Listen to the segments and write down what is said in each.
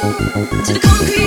To the concrete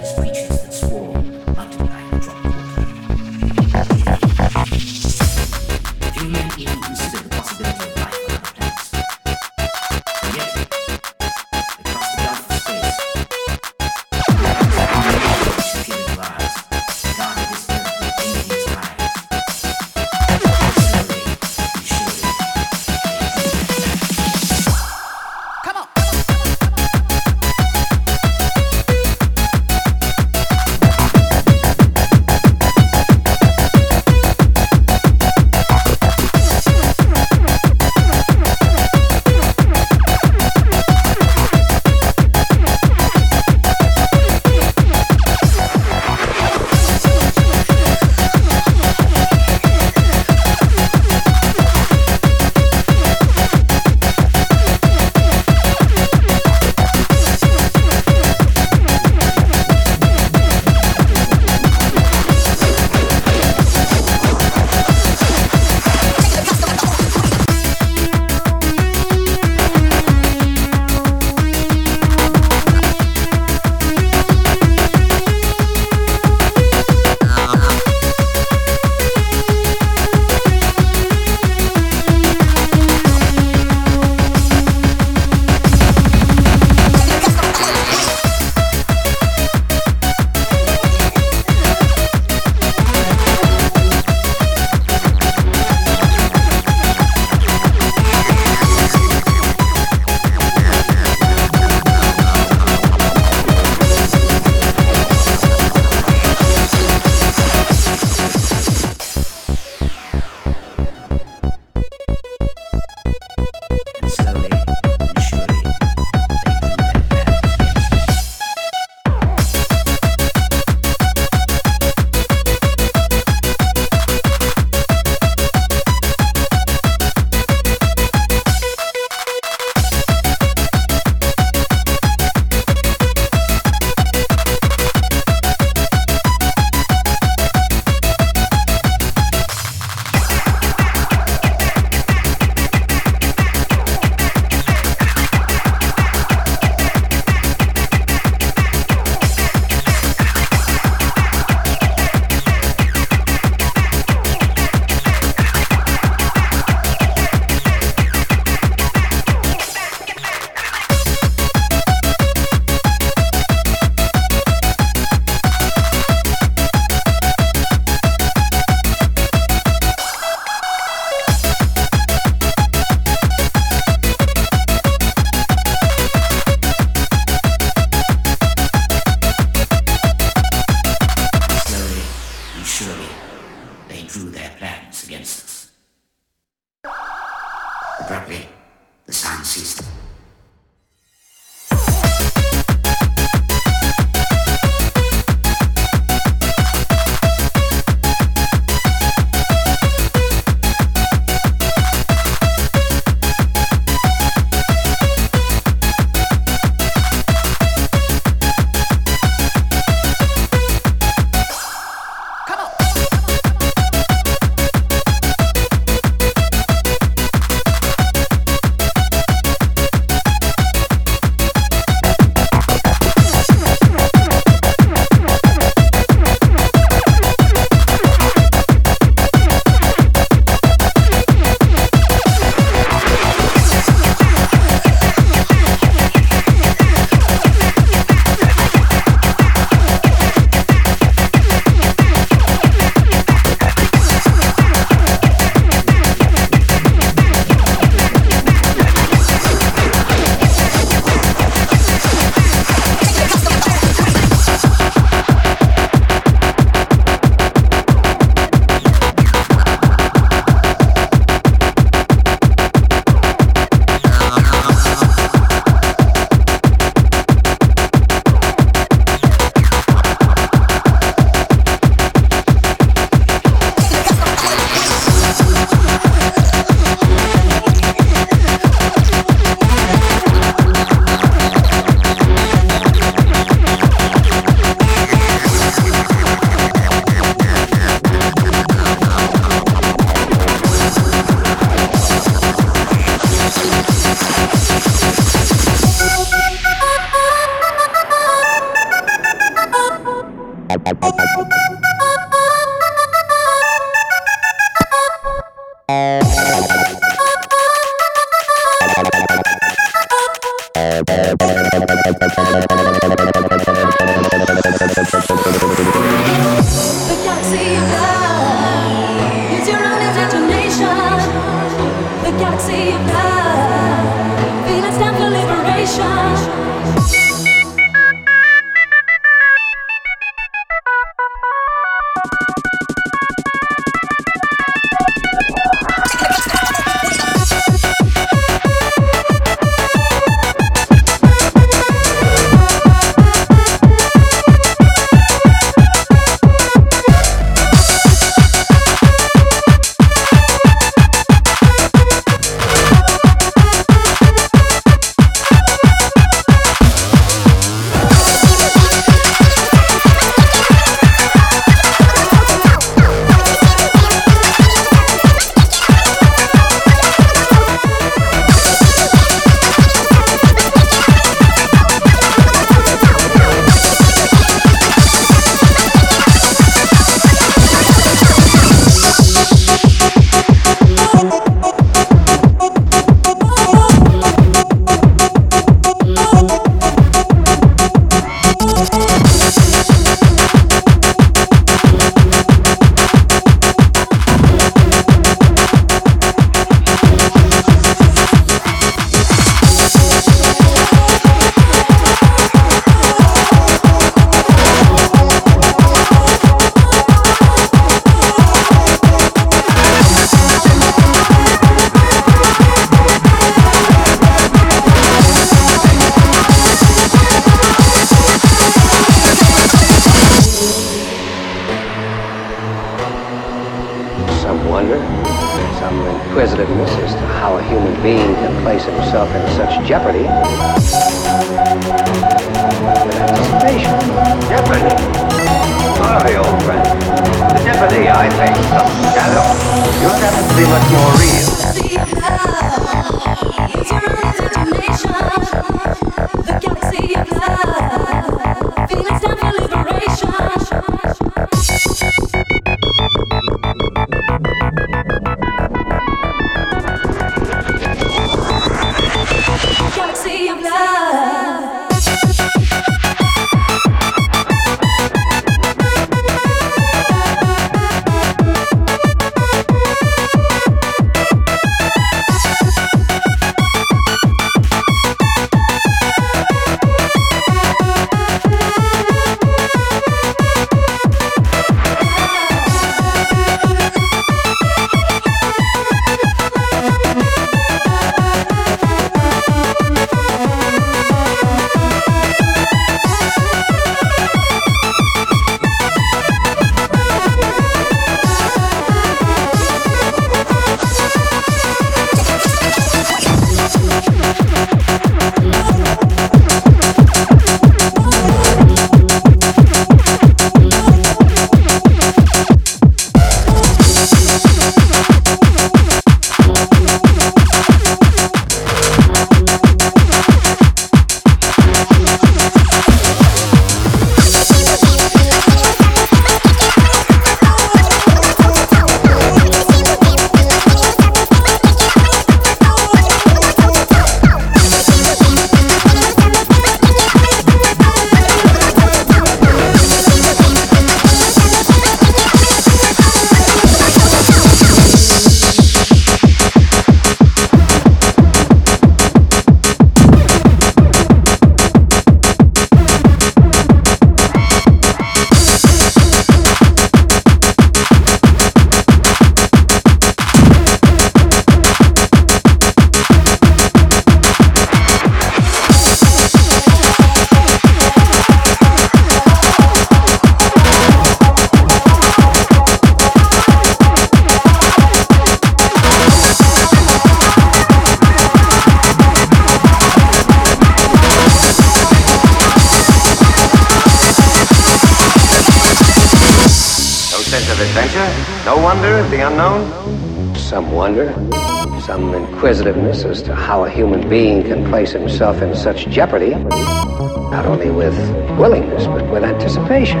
inquisitiveness as to how a human being can place himself in such jeopardy, not only with willingness, but with anticipation.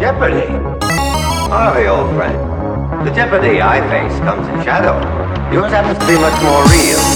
Jeopardy? Ah, old friend. The jeopardy I face comes in shadow. Yours happens to be much more real.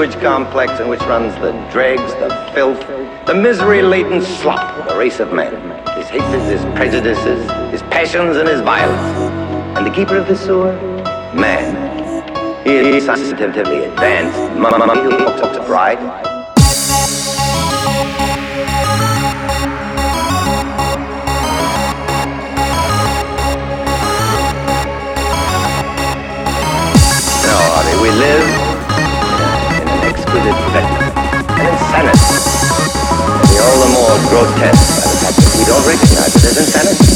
Sewage complex in which runs the dregs, the filth, the misery-laden slop of the race of men, His hatreds, his prejudices, his passions, and his violence. And the keeper of the sewer? Man. He is scientifically advanced. He looks up grotesque by the we don't recognize it as insanity.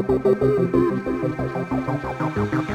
Thank you.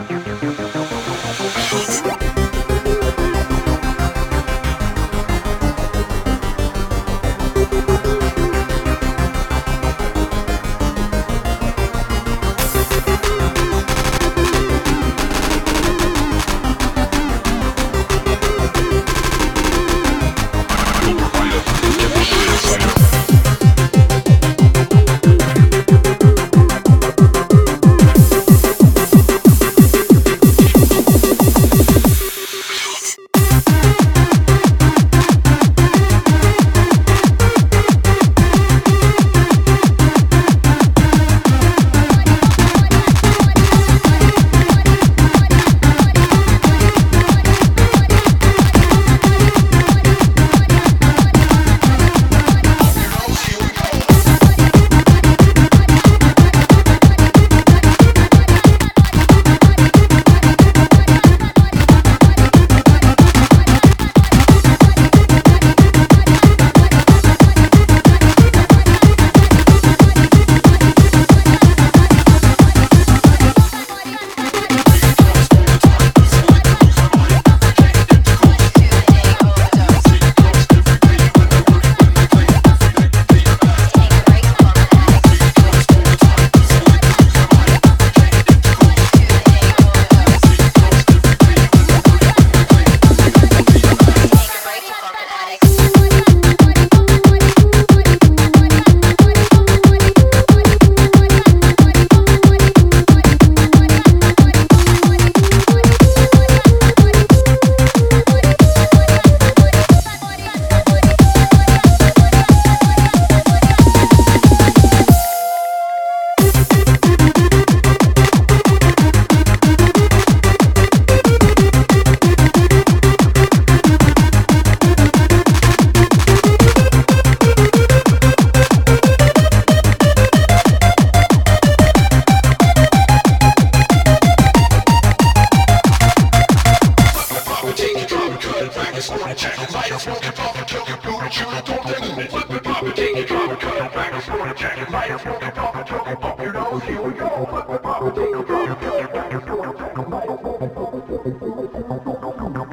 niggas wanna check. Light is smoking, puffin', kill your booty, chew the top thing Flip it, pop it, take it, drop it, cut it Niggas wanna check. Light is smoking, puffin', kill you know Here we go, flip it, pop it, take it, drop it, cut it Niggas wanna check Light is smoking, puffin', kill your bump, you know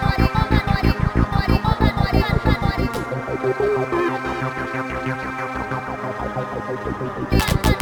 Body, mama, body, body, mama. Thank you.